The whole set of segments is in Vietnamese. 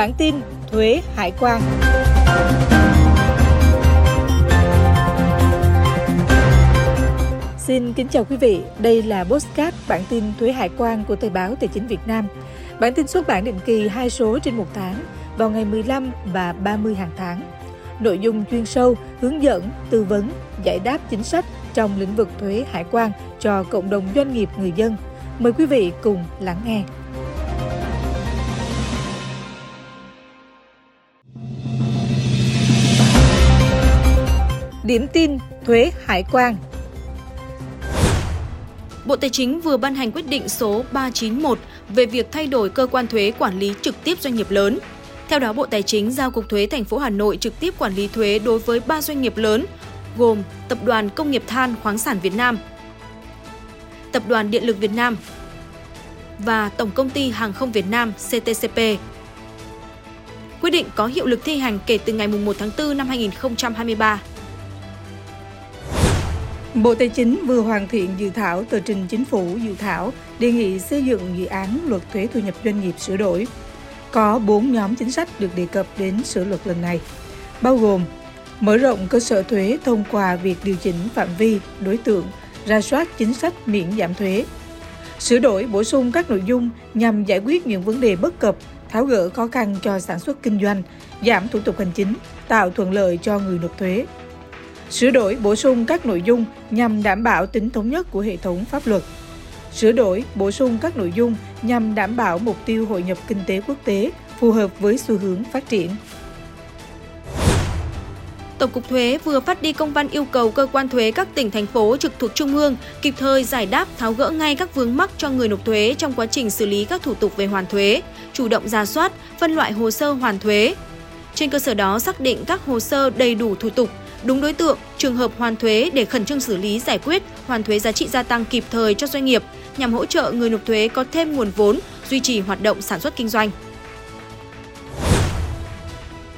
Bản tin thuế hải quan. Xin kính chào quý vị, đây là Postcard bản tin thuế hải quan của Thời báo Tài chính Việt Nam. Bản tin xuất bản định kỳ hai số trên một tháng vào ngày 15 và 30 hàng tháng. Nội dung chuyên sâu, hướng dẫn, tư vấn, giải đáp chính sách trong lĩnh vực thuế hải quan cho cộng đồng doanh nghiệp người dân. Mời quý vị cùng lắng nghe. Điểm tin thuế hải quan Bộ Tài chính vừa ban hành quyết định số 391 về việc thay đổi cơ quan thuế quản lý trực tiếp doanh nghiệp lớn. Theo đó, Bộ Tài chính giao Cục Thuế thành phố Hà Nội trực tiếp quản lý thuế đối với 3 doanh nghiệp lớn, gồm Tập đoàn Công nghiệp Than khoáng sản Việt Nam, Tập đoàn Điện lực Việt Nam và Tổng công ty Hàng không Việt Nam CTCP. Quyết định có hiệu lực thi hành kể từ ngày 1 tháng 4 năm 2023. Bộ Tài chính vừa hoàn thiện dự thảo tờ trình chính phủ dự thảo đề nghị xây dựng dự án luật thuế thu nhập doanh nghiệp sửa đổi. Có 4 nhóm chính sách được đề cập đến sửa luật lần này, bao gồm mở rộng cơ sở thuế thông qua việc điều chỉnh phạm vi, đối tượng, ra soát chính sách miễn giảm thuế, sửa đổi bổ sung các nội dung nhằm giải quyết những vấn đề bất cập, tháo gỡ khó khăn cho sản xuất kinh doanh, giảm thủ tục hành chính, tạo thuận lợi cho người nộp thuế, sửa đổi bổ sung các nội dung nhằm đảm bảo tính thống nhất của hệ thống pháp luật, sửa đổi bổ sung các nội dung nhằm đảm bảo mục tiêu hội nhập kinh tế quốc tế phù hợp với xu hướng phát triển. Tổng cục Thuế vừa phát đi công văn yêu cầu cơ quan thuế các tỉnh thành phố trực thuộc trung ương kịp thời giải đáp tháo gỡ ngay các vướng mắc cho người nộp thuế trong quá trình xử lý các thủ tục về hoàn thuế, chủ động ra soát, phân loại hồ sơ hoàn thuế. Trên cơ sở đó xác định các hồ sơ đầy đủ thủ tục, đúng đối tượng, trường hợp hoàn thuế để khẩn trương xử lý giải quyết hoàn thuế giá trị gia tăng kịp thời cho doanh nghiệp nhằm hỗ trợ người nộp thuế có thêm nguồn vốn duy trì hoạt động sản xuất kinh doanh.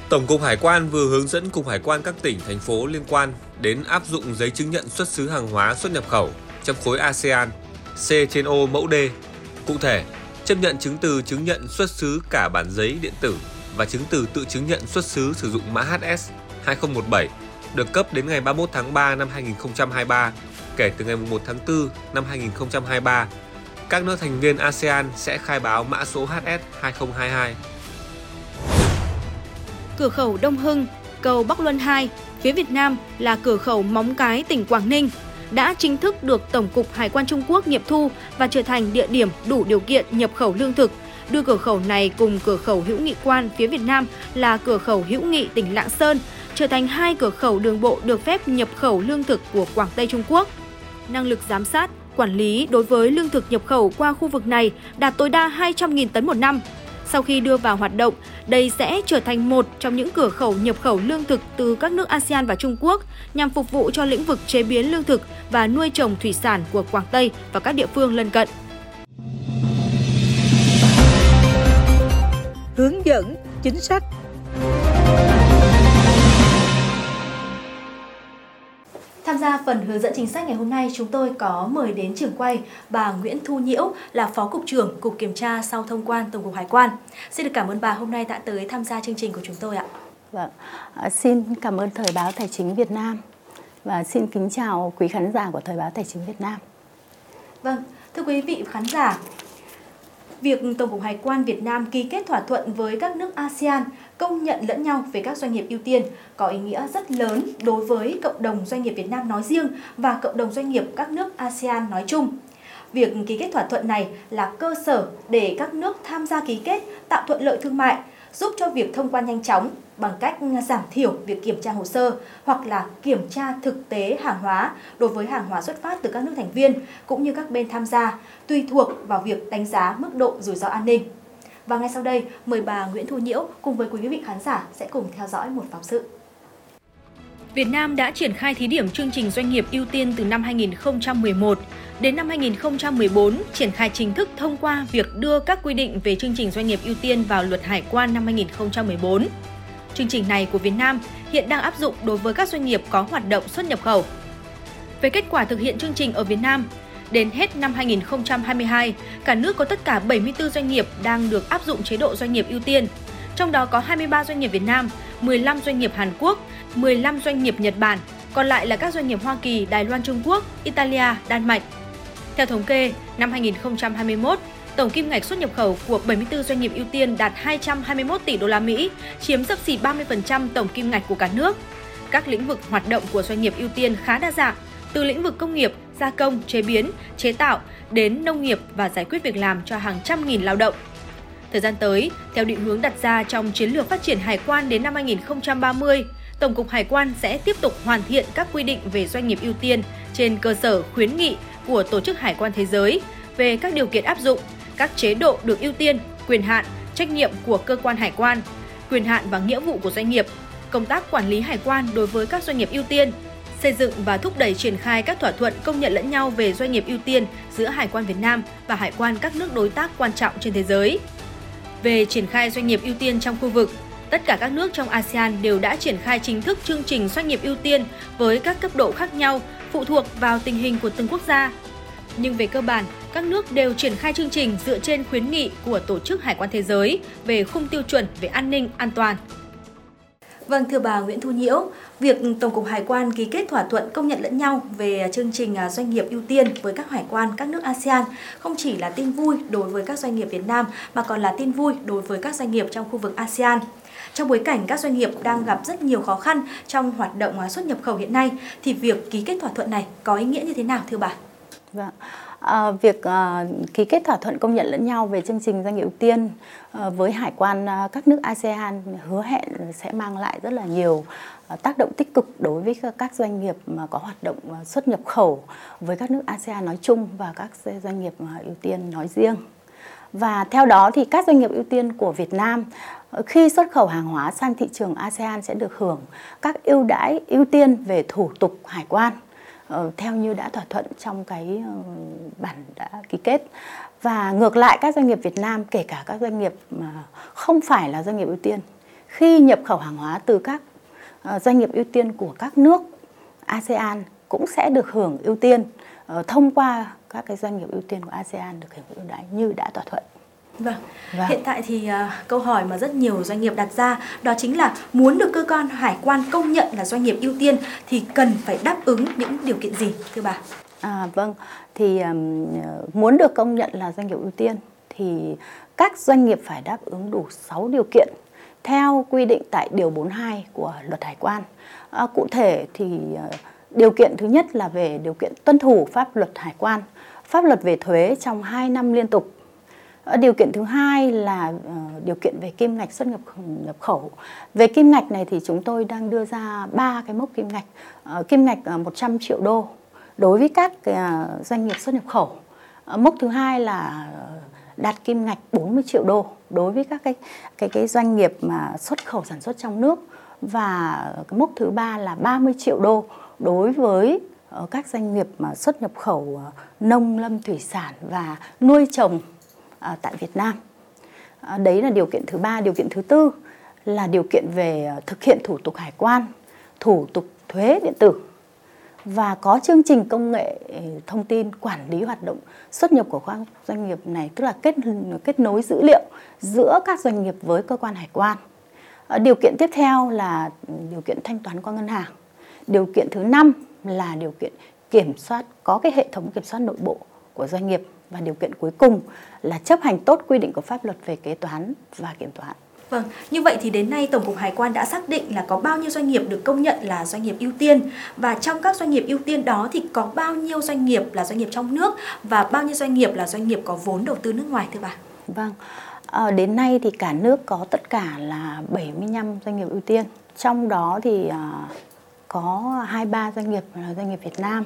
Tổng cục Hải quan vừa hướng dẫn Cục Hải quan các tỉnh, thành phố liên quan đến áp dụng giấy chứng nhận xuất xứ hàng hóa xuất nhập khẩu trong khối ASEAN C trên O mẫu D. Cụ thể, chấp nhận chứng từ chứng nhận xuất xứ cả bản giấy điện tử và chứng từ tự chứng nhận xuất xứ sử dụng mã HS 2017 được cấp đến ngày 31 tháng 3 năm 2023 kể từ ngày 1 tháng 4 năm 2023. Các nước thành viên ASEAN sẽ khai báo mã số HS 2022. Cửa khẩu Đông Hưng, cầu Bắc Luân 2, phía Việt Nam là cửa khẩu Móng Cái, tỉnh Quảng Ninh đã chính thức được Tổng cục Hải quan Trung Quốc nghiệm thu và trở thành địa điểm đủ điều kiện nhập khẩu lương thực đưa cửa khẩu này cùng cửa khẩu hữu nghị quan phía Việt Nam là cửa khẩu hữu nghị tỉnh Lạng Sơn trở thành hai cửa khẩu đường bộ được phép nhập khẩu lương thực của Quảng Tây Trung Quốc. Năng lực giám sát, quản lý đối với lương thực nhập khẩu qua khu vực này đạt tối đa 200.000 tấn một năm. Sau khi đưa vào hoạt động, đây sẽ trở thành một trong những cửa khẩu nhập khẩu lương thực từ các nước ASEAN và Trung Quốc nhằm phục vụ cho lĩnh vực chế biến lương thực và nuôi trồng thủy sản của Quảng Tây và các địa phương lân cận. Hướng dẫn chính sách Tham gia phần hướng dẫn chính sách ngày hôm nay, chúng tôi có mời đến trường quay bà Nguyễn Thu Nhiễu là Phó Cục trưởng Cục Kiểm tra sau thông quan Tổng cục Hải quan. Xin được cảm ơn bà hôm nay đã tới tham gia chương trình của chúng tôi ạ. Vâng, à, xin cảm ơn Thời báo Tài chính Việt Nam và xin kính chào quý khán giả của Thời báo Tài chính Việt Nam. Vâng, thưa quý vị khán giả, việc Tổng cục Hải quan Việt Nam ký kết thỏa thuận với các nước ASEAN công nhận lẫn nhau về các doanh nghiệp ưu tiên có ý nghĩa rất lớn đối với cộng đồng doanh nghiệp Việt Nam nói riêng và cộng đồng doanh nghiệp các nước ASEAN nói chung. Việc ký kết thỏa thuận này là cơ sở để các nước tham gia ký kết tạo thuận lợi thương mại, giúp cho việc thông quan nhanh chóng bằng cách giảm thiểu việc kiểm tra hồ sơ hoặc là kiểm tra thực tế hàng hóa đối với hàng hóa xuất phát từ các nước thành viên cũng như các bên tham gia, tùy thuộc vào việc đánh giá mức độ rủi ro an ninh. Và ngay sau đây, mời bà Nguyễn Thu Nhiễu cùng với quý vị khán giả sẽ cùng theo dõi một phóng sự. Việt Nam đã triển khai thí điểm chương trình doanh nghiệp ưu tiên từ năm 2011. Đến năm 2014, triển khai chính thức thông qua việc đưa các quy định về chương trình doanh nghiệp ưu tiên vào luật hải quan năm 2014. Chương trình này của Việt Nam hiện đang áp dụng đối với các doanh nghiệp có hoạt động xuất nhập khẩu. Về kết quả thực hiện chương trình ở Việt Nam, đến hết năm 2022, cả nước có tất cả 74 doanh nghiệp đang được áp dụng chế độ doanh nghiệp ưu tiên. trong đó có 23 doanh nghiệp Việt Nam, 15 doanh nghiệp Hàn Quốc, 15 doanh nghiệp Nhật Bản, còn lại là các doanh nghiệp Hoa Kỳ, Đài Loan Trung Quốc, Italia, Đan Mạch. Theo thống kê, năm 2021, tổng kim ngạch xuất nhập khẩu của 74 doanh nghiệp ưu tiên đạt 221 tỷ đô la Mỹ, chiếm sấp xỉ 30% tổng kim ngạch của cả nước. Các lĩnh vực hoạt động của doanh nghiệp ưu tiên khá đa dạng, từ lĩnh vực công nghiệp, gia công, chế biến, chế tạo đến nông nghiệp và giải quyết việc làm cho hàng trăm nghìn lao động. Thời gian tới, theo định hướng đặt ra trong chiến lược phát triển hải quan đến năm 2030, Tổng cục Hải quan sẽ tiếp tục hoàn thiện các quy định về doanh nghiệp ưu tiên trên cơ sở khuyến nghị của Tổ chức Hải quan Thế giới về các điều kiện áp dụng, các chế độ được ưu tiên, quyền hạn, trách nhiệm của cơ quan hải quan, quyền hạn và nghĩa vụ của doanh nghiệp, công tác quản lý hải quan đối với các doanh nghiệp ưu tiên, xây dựng và thúc đẩy triển khai các thỏa thuận công nhận lẫn nhau về doanh nghiệp ưu tiên giữa Hải quan Việt Nam và hải quan các nước đối tác quan trọng trên thế giới. Về triển khai doanh nghiệp ưu tiên trong khu vực, tất cả các nước trong ASEAN đều đã triển khai chính thức chương trình doanh nghiệp ưu tiên với các cấp độ khác nhau phụ thuộc vào tình hình của từng quốc gia. Nhưng về cơ bản, các nước đều triển khai chương trình dựa trên khuyến nghị của Tổ chức Hải quan Thế giới về khung tiêu chuẩn về an ninh, an toàn, Vâng, thưa bà Nguyễn Thu Nhiễu, việc Tổng cục Hải quan ký kết thỏa thuận công nhận lẫn nhau về chương trình à, doanh nghiệp ưu tiên với các hải quan các nước ASEAN không chỉ là tin vui đối với các doanh nghiệp Việt Nam mà còn là tin vui đối với các doanh nghiệp trong khu vực ASEAN. Trong bối cảnh các doanh nghiệp đang gặp rất nhiều khó khăn trong hoạt động à, xuất nhập khẩu hiện nay thì việc ký kết thỏa thuận này có ý nghĩa như thế nào thưa bà? Vâng. À, việc à, ký kết thỏa thuận công nhận lẫn nhau về chương trình doanh nghiệp ưu tiên à, với hải quan à, các nước ASEAN hứa hẹn sẽ mang lại rất là nhiều à, tác động tích cực đối với các doanh nghiệp mà có hoạt động à, xuất nhập khẩu với các nước ASEAN nói chung và các doanh nghiệp à, ưu tiên nói riêng. Và theo đó thì các doanh nghiệp ưu tiên của Việt Nam khi xuất khẩu hàng hóa sang thị trường ASEAN sẽ được hưởng các ưu đãi ưu tiên về thủ tục hải quan Ờ, theo như đã thỏa thuận trong cái ờ, bản đã ký kết và ngược lại, các doanh nghiệp Việt Nam, kể cả các doanh nghiệp mà không phải là doanh nghiệp ưu tiên, khi nhập khẩu hàng hóa từ các ờ, doanh nghiệp ưu tiên của các nước ASEAN cũng sẽ được hưởng ưu tiên thông qua các cái doanh nghiệp ưu tiên của ASEAN được hưởng ưu đãi như đã thỏa thuận. Vâng. vâng. Hiện tại thì uh, câu hỏi mà rất nhiều doanh nghiệp đặt ra đó chính là muốn được cơ quan hải quan công nhận là doanh nghiệp ưu tiên thì cần phải đáp ứng những điều kiện gì thưa bà? À vâng, thì um, muốn được công nhận là doanh nghiệp ưu tiên thì các doanh nghiệp phải đáp ứng đủ 6 điều kiện theo quy định tại điều 42 của luật hải quan. À, cụ thể thì uh, điều kiện thứ nhất là về điều kiện tuân thủ pháp luật hải quan, pháp luật về thuế trong 2 năm liên tục Ờ, Ờ, điều kiện thứ hai là ờ, điều kiện về kim ngạch xuất nhập nhập khẩu. Về kim ngạch này thì chúng tôi đang đưa ra ba cái mốc kim ngạch. Ờ, kim ngạch 100 triệu đô đối với các doanh nghiệp xuất nhập khẩu. Mốc thứ hai là đạt kim ngạch 40 triệu đô đối với các cái cái cái doanh nghiệp mà xuất khẩu sản xuất trong nước và cái mốc thứ ba là 30 triệu đô đối với các doanh nghiệp mà xuất nhập khẩu nông, lâm, thủy sản và nuôi trồng À, tại Việt Nam. À, đấy là điều kiện thứ ba. Điều kiện thứ tư là điều kiện về à, thực hiện thủ tục hải quan, thủ tục thuế điện tử và có chương trình công nghệ ừ, thông tin quản lý hoạt động xuất nhập của các doanh nghiệp này tức là kết kết nối dữ liệu giữa các doanh nghiệp với cơ quan hải quan. Điều kiện tiếp theo là điều kiện thanh toán qua ngân hàng. Điều kiện thứ năm là điều kiện kiểm soát có cái hệ thống kiểm soát nội bộ của doanh nghiệp và điều kiện cuối cùng là chấp hành tốt quy định của pháp luật về kế toán và kiểm toán. Vâng, như vậy thì đến nay Tổng cục Hải quan đã xác định là có bao nhiêu doanh nghiệp được công nhận là doanh nghiệp ưu tiên và trong các doanh nghiệp ưu tiên đó thì có bao nhiêu doanh nghiệp là doanh nghiệp trong nước và bao nhiêu doanh nghiệp là doanh nghiệp có vốn đầu tư nước ngoài thưa bà? Vâng, à, đến nay thì cả nước có tất cả là 75 doanh nghiệp ưu tiên. Trong đó thì à, có 23 doanh nghiệp là doanh nghiệp Việt Nam,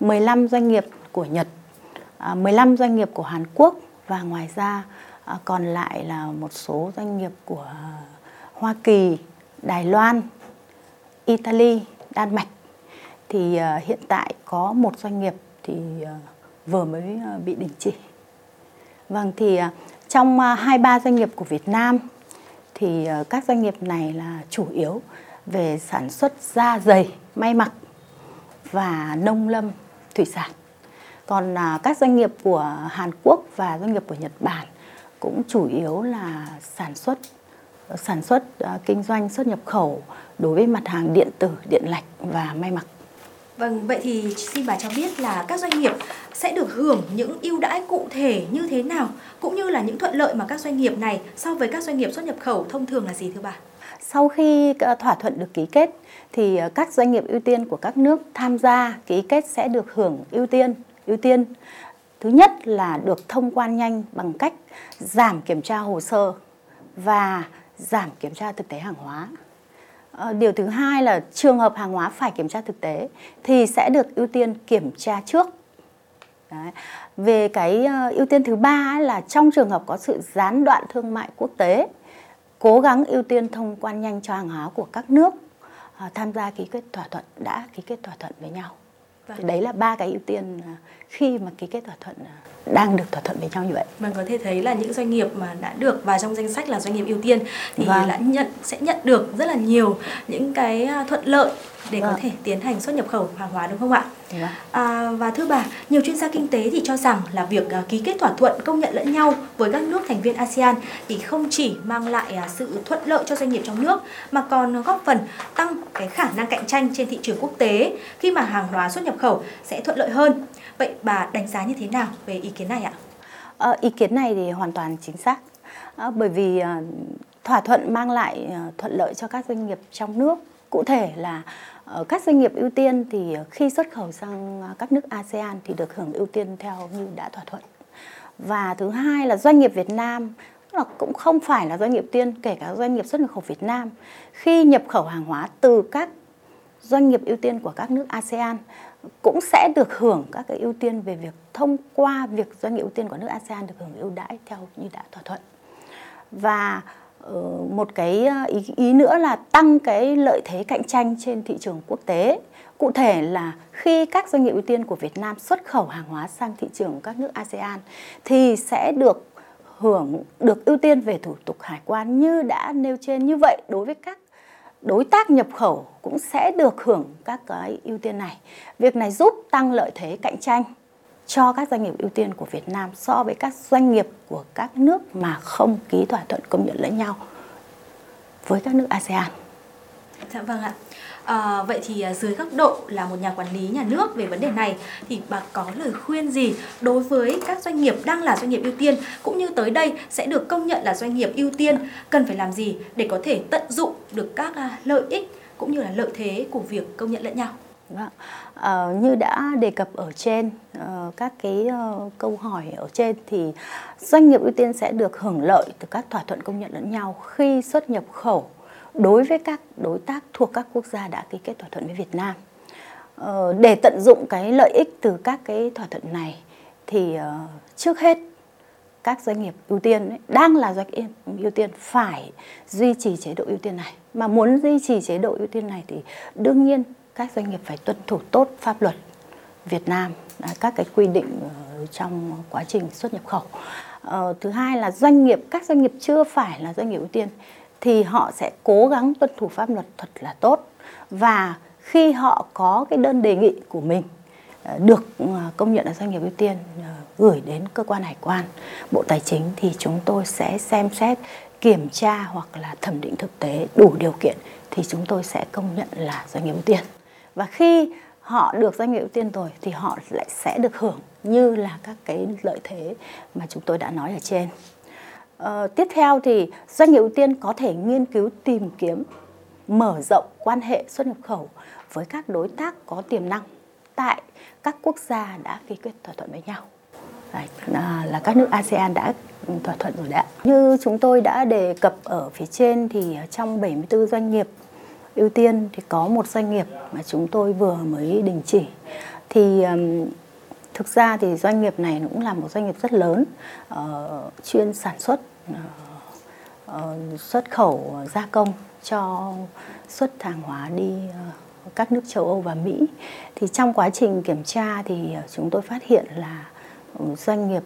15 doanh nghiệp của Nhật À, 15 doanh nghiệp của Hàn Quốc và ngoài ra à, còn lại là một số doanh nghiệp của à, Hoa Kỳ, Đài Loan, Italy, Đan Mạch. Thì hiện tại có một doanh nghiệp thì vừa mới bị đình chỉ. Vâng thì trong hai ba doanh nghiệp của Việt Nam thì các doanh nghiệp này là chủ yếu về sản xuất da dày, may mặc và nông lâm thủy sản còn à, các doanh nghiệp của Hàn Quốc và doanh nghiệp của Nhật Bản cũng chủ yếu là sản xuất sản xuất kinh doanh xuất nhập khẩu đối với mặt hàng điện tử, điện lạnh và may mặc. Vâng, vậy thì xin bà cho biết là các doanh nghiệp sẽ được hưởng những ưu đãi cụ thể như thế nào cũng như là những thuận lợi mà các doanh nghiệp này so với các doanh nghiệp xuất nhập khẩu thông thường là gì thưa bà? Sau khi thỏa thuận được ký kết thì các doanh nghiệp ưu tiên của các nước tham gia ký kết sẽ được hưởng ưu tiên. Ưu tiên thứ nhất là được thông quan nhanh bằng cách giảm kiểm tra hồ sơ và giảm kiểm tra thực tế hàng hóa. Ờ, điều thứ hai là trường hợp hàng hóa phải kiểm tra thực tế thì sẽ được ưu tiên kiểm tra trước. Đấy. Về cái ờ, ưu tiên thứ ba là trong trường hợp có sự gián đoạn thương mại quốc tế, cố gắng ưu tiên thông quan nhanh cho hàng hóa của các nước ờ, tham gia ký kết thỏa thuận đã ký kết thỏa thuận với nhau. Vâng. Thì đấy là ba cái ưu tiên à, khi mà ký kết thỏa thuận đang được thỏa thuận với nhau như vậy. Mình có thể thấy là những doanh nghiệp mà đã được vào trong danh sách là doanh nghiệp ưu tiên thì vâng. đã nhận sẽ nhận được rất là nhiều những cái à, thuận lợi để vâng. có thể tiến hành xuất nhập khẩu hàng hóa đúng không ạ? Vâng. À, và thưa bà, nhiều chuyên gia kinh tế thì cho rằng là việc uh, ký kết thỏa thuận công nhận lẫn nhau với các nước thành viên ASEAN thì không chỉ mang lại sự thuận lợi cho doanh nghiệp trong nước mà còn góp phần tăng cái khả năng cạnh tranh trên thị trường quốc tế khi mà hàng hóa xuất nhập khẩu sẽ thuận lợi hơn. Vậy bà đánh giá như thế nào về ý kiến này ạ? À, ý kiến này thì hoàn toàn chính xác. À, bởi vì à, thỏa thuận mang lại à, thuận lợi cho các doanh nghiệp trong nước. Cụ thể là à, các doanh nghiệp ưu tiên thì khi xuất khẩu sang các nước ASEAN thì được hưởng ưu tiên theo như đã thỏa thuận. Và thứ hai là doanh nghiệp Việt Nam là cũng không phải là doanh nghiệp tiên kể cả doanh nghiệp xuất nhập khẩu Việt Nam khi nhập khẩu hàng hóa từ các doanh nghiệp ưu tiên của các nước ASEAN cũng sẽ được hưởng các cái ưu tiên về việc thông qua việc doanh nghiệp ưu tiên của nước ASEAN được hưởng ưu đãi theo như đã thỏa thuận. Và ờ, một cái ý, ý nữa là tăng cái lợi thế cạnh tranh trên thị trường quốc tế. Cụ thể là khi các doanh nghiệp ưu tiên của Việt Nam xuất khẩu hàng hóa sang thị trường các nước ASEAN thì sẽ được hưởng được ưu tiên về thủ tục hải quan như đã nêu trên như vậy đối với các đối tác nhập khẩu cũng sẽ được hưởng các cái ưu tiên này. Việc này giúp tăng lợi thế cạnh tranh cho các doanh nghiệp ưu tiên của Việt Nam so với các doanh nghiệp của các nước mà không ký thỏa thuận công nhận lẫn nhau với các nước ASEAN. Dạ vâng ạ. À, vậy thì à, dưới góc độ là một nhà quản lý nhà nước về vấn đề này thì bà có lời khuyên gì đối với các doanh nghiệp đang là doanh nghiệp ưu tiên cũng như tới đây sẽ được công nhận là doanh nghiệp ưu tiên cần phải làm gì để có thể tận dụng được các à, lợi ích cũng như là lợi thế của việc công nhận lẫn nhau? À, như đã đề cập ở trên uh, các cái uh, câu hỏi ở trên thì doanh nghiệp ưu tiên sẽ được hưởng lợi từ các thỏa thuận công nhận lẫn nhau khi xuất nhập khẩu đối với các đối tác thuộc các quốc gia đã ký kết thỏa thuận với Việt Nam. Ờ, để tận dụng cái lợi ích từ các cái thỏa thuận này thì ờ, trước hết các doanh nghiệp ưu tiên ấy, đang là doanh nghiệp ưu tiên phải duy trì chế độ ưu tiên này. Mà muốn duy trì chế độ ưu tiên này thì đương nhiên các doanh nghiệp phải tuân thủ tốt pháp luật Việt Nam, à, các cái quy định ờ, trong quá trình xuất nhập khẩu. Thứ hai là doanh nghiệp các doanh nghiệp chưa phải là doanh nghiệp ưu tiên thì họ sẽ cố gắng tuân thủ pháp luật thật là tốt. Và khi họ có cái đơn đề nghị của mình ờ, được ờ, công nhận là doanh nghiệp ưu tiên ờ, gửi đến cơ quan hải quan, bộ tài chính thì chúng tôi sẽ xem xét, kiểm tra hoặc là thẩm định thực tế đủ điều kiện thì chúng tôi sẽ công nhận là doanh nghiệp ưu tiên. Và khi họ được doanh nghiệp ưu tiên rồi thì họ lại sẽ được hưởng như là các cái lợi thế mà chúng tôi đã nói ở trên. Uh, tiếp theo thì doanh nghiệp ưu tiên có thể nghiên cứu tìm kiếm mở rộng quan hệ xuất nhập khẩu với các đối tác có tiềm năng tại các quốc gia đã ký kết thỏa thuận với nhau. Đấy, à, là, các nước ASEAN đã thỏa thuận rồi đã. Như chúng tôi đã đề cập ở phía trên thì trong 74 doanh nghiệp ưu tiên thì có một doanh nghiệp mà chúng tôi vừa mới đình chỉ. Thì thực ra thì doanh nghiệp này cũng là một doanh nghiệp rất lớn uh, chuyên sản xuất uh, uh, xuất khẩu gia công cho xuất hàng hóa đi uh, các nước châu Âu và Mỹ. Thì trong quá trình kiểm tra thì chúng tôi phát hiện là ừ, doanh nghiệp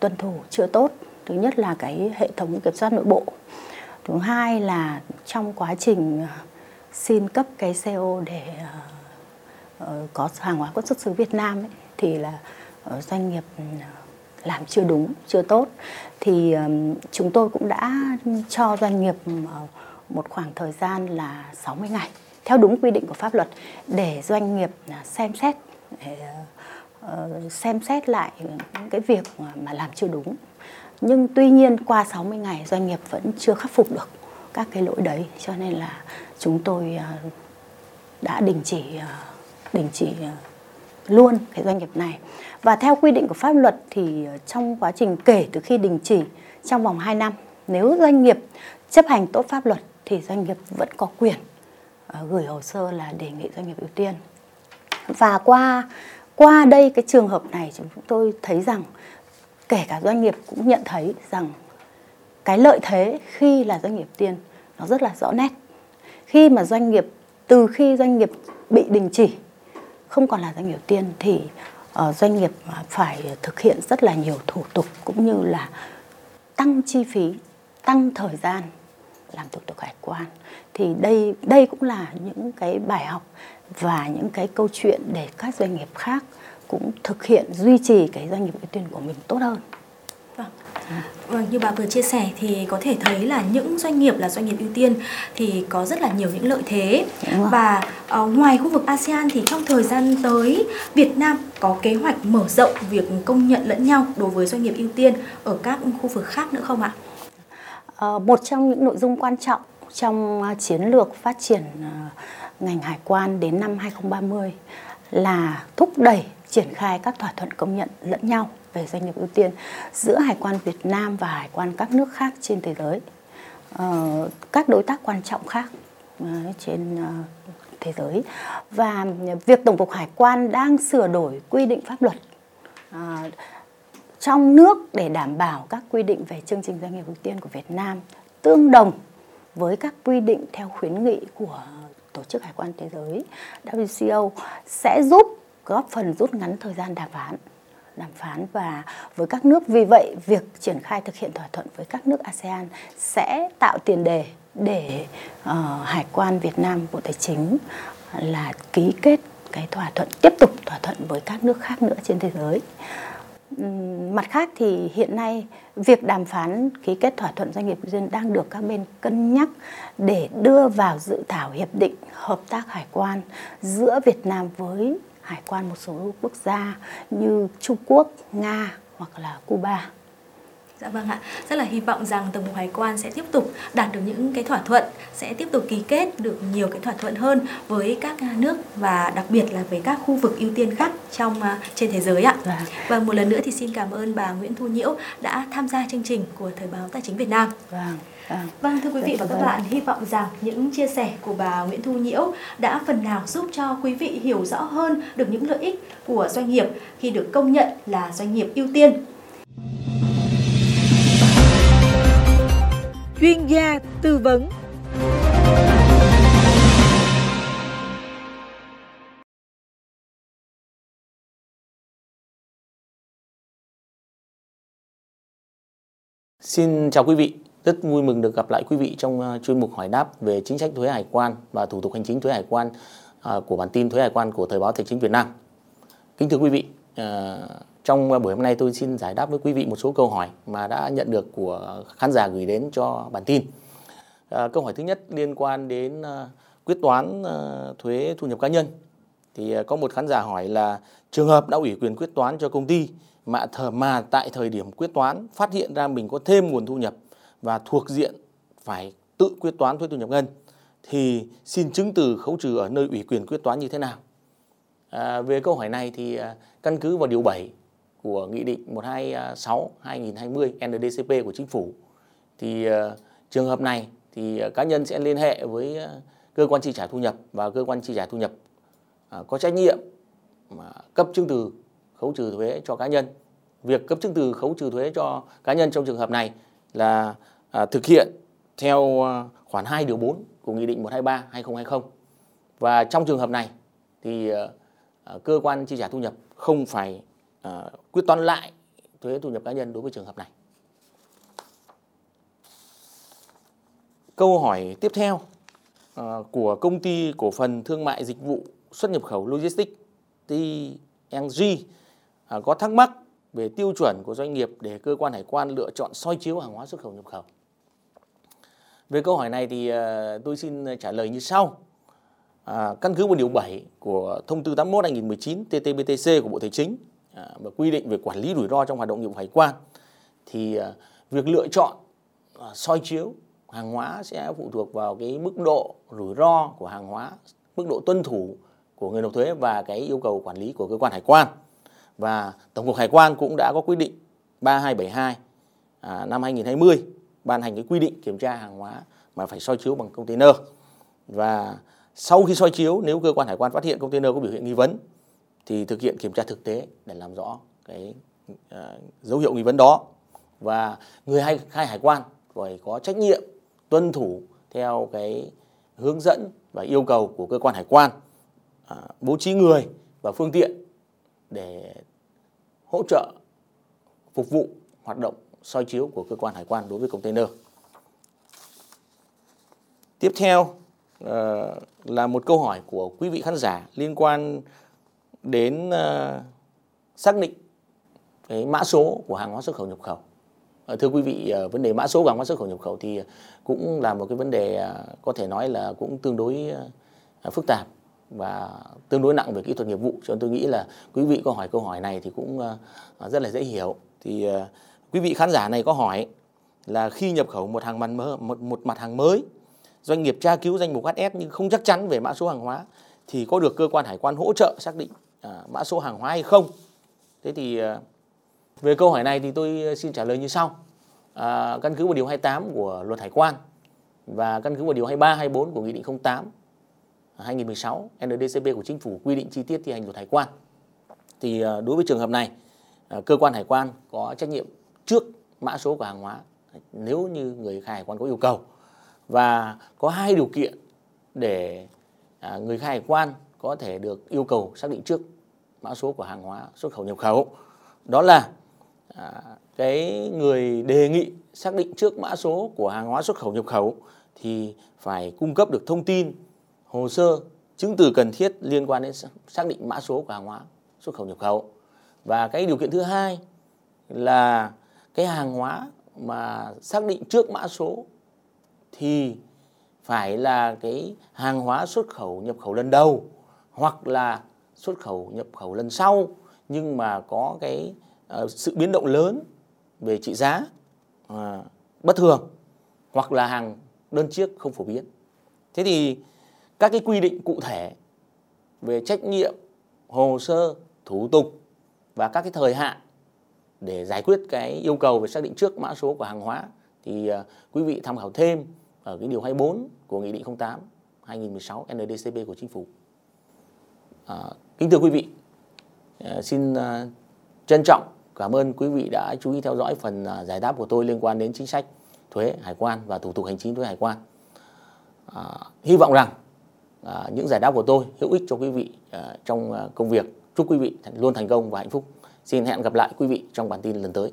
tuân thủ chưa tốt. Thứ nhất là cái hệ thống kiểm soát nội bộ. Thứ hai là trong quá trình xin cấp cái CO để có hàng hóa có xuất xứ Việt Nam ấy, thì là ờ, doanh nghiệp ừ, làm chưa đúng, chưa tốt. Thì chúng tôi cũng đã cho doanh nghiệp ờ, một khoảng thời gian là 60 ngày theo đúng quy định của pháp luật để doanh nghiệp à, xem xét để ờ, xem xét lại cái việc mà làm chưa đúng. Nhưng tuy nhiên qua 60 ngày doanh nghiệp vẫn chưa khắc phục được các cái lỗi đấy cho nên là chúng tôi đã đình chỉ đình chỉ luôn cái doanh nghiệp này. Và theo quy định của pháp luật thì ờ, trong quá trình kể từ khi đình chỉ trong vòng 2 năm, nếu doanh nghiệp chấp hành tốt pháp luật thì doanh nghiệp vẫn có quyền ờ, gửi hồ sơ là đề nghị doanh nghiệp ưu tiên. Và qua qua đây cái trường hợp này chúng tôi thấy rằng kể cả doanh nghiệp cũng nhận thấy rằng cái lợi thế khi là doanh nghiệp tiên nó rất là rõ nét. Khi mà doanh nghiệp, từ khi doanh nghiệp bị đình chỉ không còn là doanh nghiệp tiên thì uh, doanh nghiệp ờ, phải thực hiện rất là nhiều thủ tục cũng như là tăng chi phí tăng thời gian làm thủ tục hải quan thì đây đây cũng là những cái bài học và những cái câu chuyện để các doanh nghiệp khác cũng thực hiện duy trì cái doanh nghiệp ưu tiên của mình tốt hơn. Vâng. Vâng, như bà vừa chia sẻ thì có thể thấy là những doanh nghiệp là doanh nghiệp ưu tiên thì có rất là nhiều những lợi thế và uh, ngoài khu vực ASEAN thì trong thời gian tới Việt Nam có kế hoạch mở rộng việc công nhận lẫn nhau đối với doanh nghiệp ưu tiên ở các khu vực khác nữa không ạ? Uh, một trong những nội dung quan trọng trong uh, chiến lược phát triển ngành hải quan đến năm 2030 là thúc đẩy triển khai các thỏa thuận công nhận lẫn nhau về doanh nghiệp ưu tiên giữa hải quan Việt Nam và hải quan các nước khác trên thế giới, ờ, các đối tác quan trọng khác ờ, trên ờ, thế giới. Và việc Tổng cục Hải quan đang sửa đổi quy định pháp luật trong nước để đảm bảo các quy định về chương trình doanh nghiệp ưu tiên của Việt Nam tương đồng với các quy định theo khuyến nghị của Tổ chức Hải quan Thế giới WCO sẽ giúp góp phần rút ngắn thời gian đàm phán đàm phán và với các nước vì vậy việc triển khai thực hiện thỏa thuận với các nước ASEAN sẽ tạo tiền đề để uh, hải quan Việt Nam Bộ Tài chính ờ, là ký kết cái thỏa thuận tiếp tục thỏa thuận với các nước khác nữa trên thế giới. Mặt khác thì hiện nay việc đàm phán ký kết thỏa thuận doanh nghiệp dân đang được các bên cân nhắc để đưa vào dự thảo hiệp định hợp tác hải quan giữa Việt Nam với hải quan một số quốc gia như Trung Quốc, Nga hoặc là Cuba. Dạ vâng ạ, rất là hy vọng rằng Tổng cục Hải quan sẽ tiếp tục đạt được những cái thỏa thuận, sẽ tiếp tục ký kết được nhiều cái thỏa thuận hơn với các nước và đặc biệt là với các khu vực ưu tiên khác trong uh, trên thế giới ạ. Vâng. Và một lần nữa thì xin cảm ơn bà Nguyễn Thu Nhiễu đã tham gia chương trình của Thời báo Tài chính Việt Nam. Vâng. Vâng, vâng thưa quý vị và các bạn, hy vọng rằng những chia sẻ của bà Nguyễn Thu Nhiễu đã phần nào giúp cho quý vị hiểu rõ hơn được những lợi ích của doanh nghiệp khi được công nhận là doanh nghiệp ưu tiên. Chuyên gia tư vấn Xin chào quý vị, rất vui mừng được gặp lại quý vị trong ờ, chuyên mục hỏi đáp về chính sách thuế hải quan và thủ tục hành chính thuế hải quan ờ, của bản tin thuế hải quan của Thời báo Tài chính Việt Nam. Kính thưa quý vị, ờ, trong buổi hôm nay tôi xin giải đáp với quý vị một số câu hỏi mà đã nhận được của khán giả gửi đến cho bản tin. À, câu hỏi thứ nhất liên quan đến à, quyết toán à, thuế thu nhập cá nhân. Thì có một khán giả hỏi là trường hợp đã ủy quyền quyết toán cho công ty mà, thờ, mà tại thời điểm quyết toán phát hiện ra mình có thêm nguồn thu nhập và thuộc diện phải tự quyết toán thuế thu nhập ngân thì xin chứng từ khấu trừ ở nơi ủy quyền quyết toán như thế nào? À, về câu hỏi này thì à, căn cứ vào điều 7 của Nghị định 126-2020 à, NDCP của Chính phủ thì à, trường hợp này thì à, cá nhân sẽ liên hệ với cơ quan chi trả thu nhập và cơ quan chi trả thu nhập có trách nhiệm mà cấp chứng từ khấu trừ thuế cho cá nhân. Việc cấp chứng từ khấu trừ thuế cho cá nhân trong trường hợp này là thực hiện theo khoản 2 điều 4 của Nghị định 123 2020. Và trong trường hợp này thì cơ quan chi trả thu nhập không phải à, quyết toán lại thuế thu nhập cá nhân đối với trường hợp này. Câu hỏi tiếp theo à, của công ty cổ phần thương mại dịch vụ xuất nhập khẩu logistics TNG à, có thắc mắc về tiêu chuẩn của doanh nghiệp để cơ quan hải quan lựa chọn soi chiếu hàng hóa xuất khẩu nhập khẩu. Về câu hỏi này thì ờ, tôi xin trả lời như sau. À, căn cứ vào điều 7 của thông tư 81 2019 TTBTC của Bộ Tài chính và quy định về quản lý rủi ro trong hoạt động nghiệp vụ hải quan thì à, việc lựa chọn à, soi chiếu hàng hóa sẽ phụ thuộc vào cái mức độ rủi ro của hàng hóa, mức độ tuân thủ của người nộp thuế và cái yêu cầu quản lý của cơ quan hải quan. Và Tổng cục Hải quan cũng đã có quy định 3272 à, năm 2020 ban hành cái quy định kiểm tra hàng hóa mà phải soi chiếu bằng container. Và sau khi soi chiếu nếu cơ quan hải quan phát hiện container có biểu hiện nghi vấn thì thực hiện kiểm tra thực tế để làm rõ cái uh, dấu hiệu nghi vấn đó và người hay khai hải quan phải có trách nhiệm tuân thủ theo cái hướng dẫn và yêu cầu của cơ quan hải quan à, bố trí người và phương tiện để hỗ trợ phục vụ hoạt động soi chiếu của cơ quan hải quan đối với container. Tiếp theo à, là một câu hỏi của quý vị khán giả liên quan đến uh, xác định cái mã số của hàng hóa xuất khẩu nhập khẩu. Ờ, thưa quý vị, ờ, vấn đề mã số của hàng hóa xuất khẩu nhập khẩu thì cũng là một cái vấn đề có thể nói là cũng tương đối phức tạp và tương đối nặng về kỹ thuật nghiệp vụ. Cho nên tôi nghĩ là quý vị có hỏi câu hỏi này thì cũng rất là dễ hiểu. Thì quý vị khán giả này có hỏi là khi nhập khẩu một hàng mặt mới, một, một mặt hàng mới, doanh nghiệp tra cứu danh mục HS nhưng không chắc chắn về mã số hàng hóa thì có được cơ quan hải quan hỗ trợ xác định À, mã số hàng hóa hay không? Thế thì à, về câu hỏi này thì tôi à, xin trả lời như sau. À, căn cứ vào điều 28 của luật hải quan và căn cứ vào điều 23, 24 của Nghị định 08 2016 NDCP của Chính phủ quy định chi tiết thi hành luật hải quan. Thì đối với trường hợp này, cơ quan hải quan có trách nhiệm trước mã số của hàng hóa nếu như người khai hải quan có yêu cầu và có hai điều kiện để à, người khai hải quan có thể được yêu cầu xác định trước mã số của hàng hóa xuất khẩu nhập khẩu. Đó là À, cái người đề nghị xác định trước mã số của hàng hóa xuất khẩu nhập khẩu thì phải cung cấp được thông tin hồ sơ chứng từ cần thiết liên quan đến xác định mã số của hàng hóa xuất khẩu nhập khẩu. Và cái điều kiện thứ hai là cái hàng hóa mà xác định trước mã số thì phải là cái hàng hóa xuất khẩu nhập khẩu lần đầu hoặc là xuất khẩu nhập khẩu lần sau nhưng mà có cái uh, sự biến động lớn về trị giá uh, bất thường hoặc là hàng đơn chiếc không phổ biến. Thế thì các cái quy định cụ thể về trách nhiệm, hồ sơ, thủ tục và các cái thời hạn để giải quyết cái yêu cầu về xác định trước mã số của hàng hóa thì uh, quý vị tham khảo thêm ở cái điều 24 của Nghị định 08 2016 NDCP của Chính phủ. À, kính thưa quý vị, à, xin à, trân trọng Cảm ơn quý vị đã chú ý theo dõi phần à, giải đáp của tôi liên quan đến chính sách thuế hải quan và thủ tục hành chính thuế hải quan. À, hy vọng rằng à, những giải đáp của tôi hữu ích cho quý vị à, trong à, công việc. Chúc quý vị luôn thành công và hạnh phúc. Xin hẹn gặp lại quý vị trong bản tin lần tới.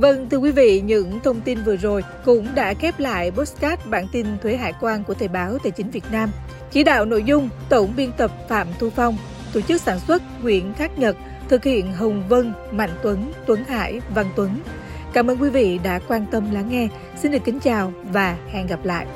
Vâng, thưa quý vị, những thông tin vừa rồi cũng đã khép lại postcard bản tin thuế hải quan của Thời báo Tài chính Việt Nam. Chỉ đạo nội dung, tổng biên tập Phạm Thu Phong, tổ chức sản xuất Nguyễn Khắc Nhật, thực hiện Hồng Vân, Mạnh Tuấn, Tuấn Hải, Văn Tuấn. Cảm ơn quý vị đã quan tâm lắng nghe. Xin được kính chào và hẹn gặp lại.